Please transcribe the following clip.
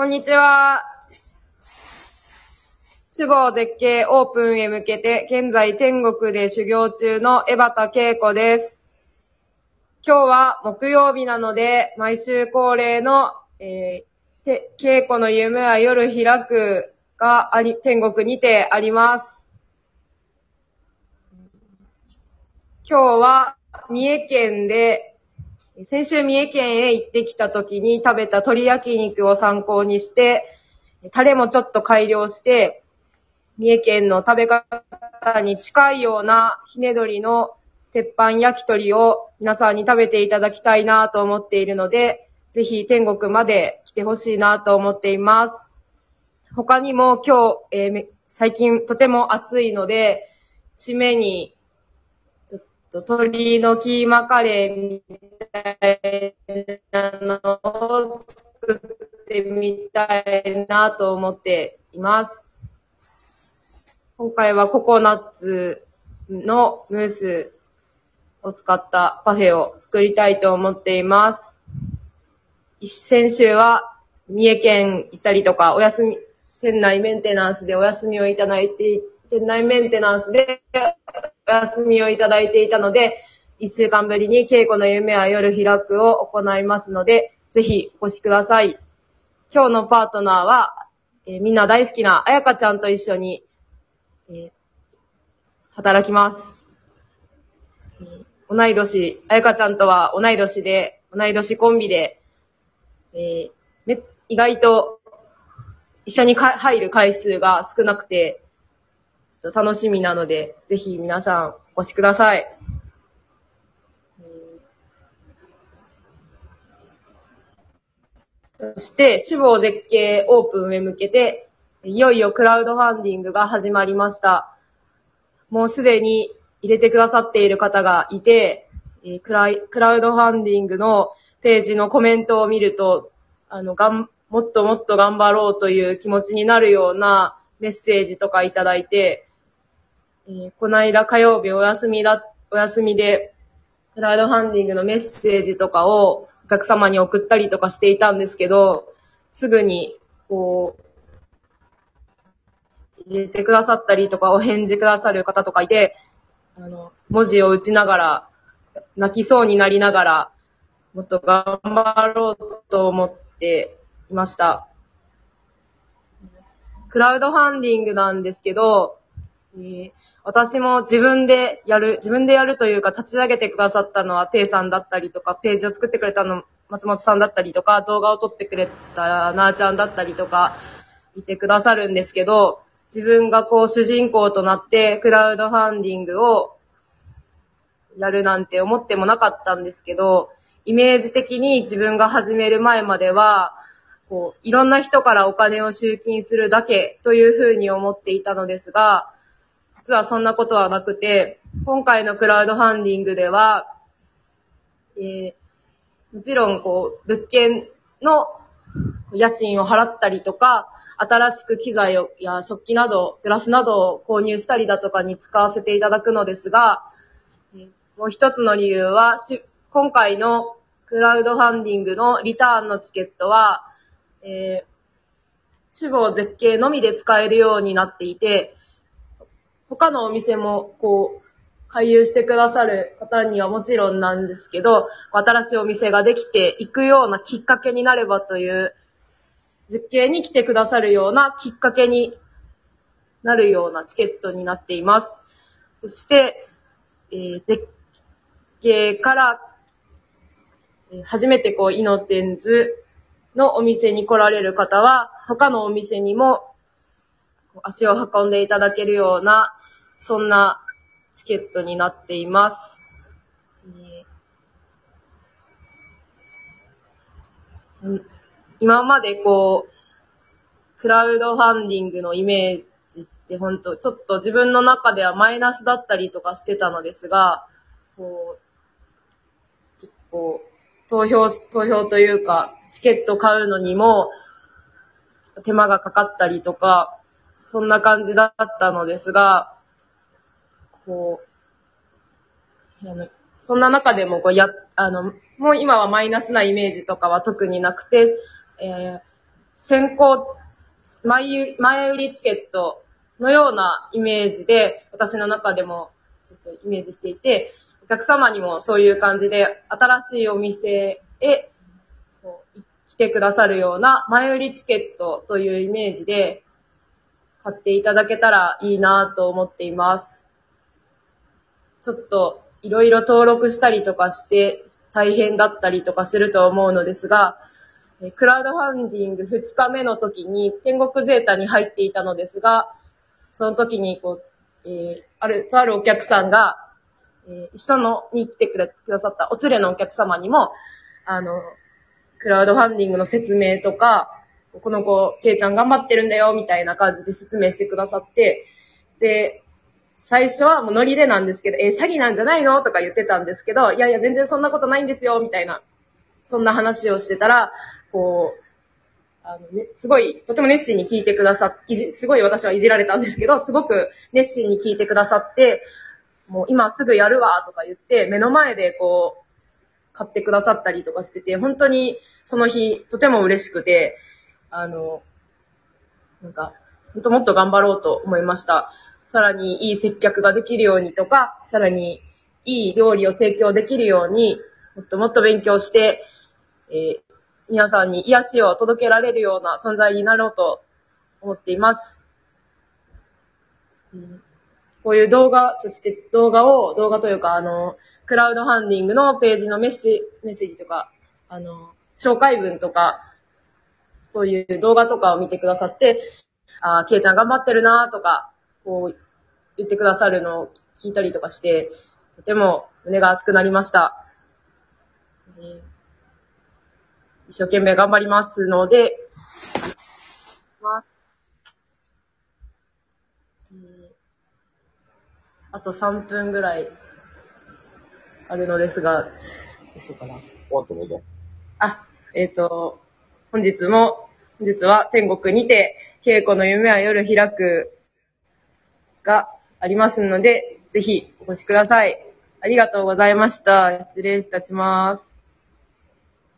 こんにちは。守護絶景オープンへ向けて、現在天国で修行中の江端恵子です。今日は木曜日なので、毎週恒例の、えー、恵子の夢は夜開くがあり、天国にてあります。今日は三重県で、先週三重県へ行ってきた時に食べた鶏焼肉を参考にして、タレもちょっと改良して、三重県の食べ方に近いようなひね鶏の鉄板焼き鳥を皆さんに食べていただきたいなと思っているので、ぜひ天国まで来てほしいなと思っています。他にも今日、えー最近とても暑いので、締めに鶏のキーマカレーみたいなのを作ってみたいなと思っています。今回はココナッツのムースを使ったパフェを作りたいと思っています。先週は三重県行ったりとか、お休み、店内メンテナンスでお休みをいただいて、店内メンテナンスでお休みをいただいていたので、一週間ぶりに稽古の夢は夜開くを行いますので、ぜひお越しください。今日のパートナーは、えーみんな大好きなあやかちゃんと一緒に、えー働きます。えー同い年、あやかちゃんとは同い年で、同い年コンビで、えーめ意外と一緒にか入る回数が少なくて、楽しみなので、ぜひ皆さんお越しください。そして、志望絶景オープンへ向けて、いよいよクラウドファンディングが始まりました。もうすでに入れてくださっている方がいて、クラクラウドファンディングのページのコメントを見ると、あの、がん、もっともっと頑張ろうという気持ちになるようなメッセージとかいただいて、えーこの間火曜日お休みだ、お休みで、クラウドファンディングのメッセージとかをお客様に送ったりとかしていたんですけど、すぐに、こう、入れてくださったりとか、お返事くださる方とかいて、あの、文字を打ちながら、泣きそうになりながら、もっと頑張ろうと思っていました。クラウドファンディングなんですけど、えー私も自分でやる、自分でやるというか立ち上げてくださったのはテイさんだったりとか、ページを作ってくれたの松本さんだったりとか、動画を撮ってくれたなーちゃんだったりとか、いてくださるんですけど、自分がこう主人公となってクラウドファンディングをやるなんて思ってもなかったんですけど、イメージ的に自分が始める前までは、こう、いろんな人からお金を集金するだけというふうに思っていたのですが、実はそんなことはなくて、今回のクラウドファンディングでは、えーもちろん、こう、物件の家賃を払ったりとか、新しく機材をや食器など、グラスなどを購入したりだとかに使わせていただくのですが、もう一つの理由は、し今回のクラウドファンディングのリターンのチケットは、えー、死亡絶景のみで使えるようになっていて、他のお店も、こう、回遊してくださる方にはもちろんなんですけど、新しいお店ができていくようなきっかけになればという、絶景に来てくださるようなきっかけになるようなチケットになっています。そして、えー絶景から、初めてこう、イノテンズのお店に来られる方は、他のお店にも足を運んでいただけるような、そんなチケットになっています。今までこう、クラウドファンディングのイメージって本当ちょっと自分の中ではマイナスだったりとかしてたのですが、こう、結構、投票、投票というか、チケット買うのにも、手間がかかったりとか、そんな感じだったのですが、こう、そんな中でもこうや、あの、もう今はマイナスなイメージとかは特になくて、えー先行、前売り前売りチケットのようなイメージで、私の中でもちょっとイメージしていて、お客様にもそういう感じで、新しいお店へこう来てくださるような前売りチケットというイメージで買っていただけたらいいなと思っています。ちょっといろいろ登録したりとかして大変だったりとかすると思うのですが、クラウドファンディング2日目の時に天国ゼータに入っていたのですが、その時にこう、えーある、とあるお客さんが、えー一緒のに来てくださったお連れのお客様にも、あの、クラウドファンディングの説明とか、この子、ケイちゃん頑張ってるんだよ、みたいな感じで説明してくださって、で、最初はもうノリでなんですけど、えー詐欺なんじゃないの？とか言ってたんですけど、いやいや、全然そんなことないんですよ、みたいな、そんな話をしてたら、こう、あのね、すごい、とても熱心に聞いてくださ、いじ、すごい私はいじられたんですけど、すごく熱心に聞いてくださって、もう今すぐやるわ、とか言って、目の前でこう、買ってくださったりとかしてて、本当にその日、とても嬉しくて、あの、なんか、本当もっと頑張ろうと思いました。さらにいい接客ができるようにとか、さらにいい料理を提供できるように、もっともっと勉強して、えー皆さんに癒しを届けられるような存在になろうと思っています。うんこういう動画、そして動画を、動画というか、あの、クラウドファンディングのページのメッセメッセージとか、あの、紹介文とか、そういう動画とかを見てくださって、あー、ケイちゃん頑張ってるなとか、こう、言ってくださるのを聞いたりとかして、とても胸が熱くなりました。えー一生懸命頑張りますので、まえーあと3分ぐらいあるのですが、どうしようかな。あ、えっ、と、本日も、本日は天国にて、稽古の夢は夜開くがありますので、ぜひお越しください。ありがとうございました。失礼いたします。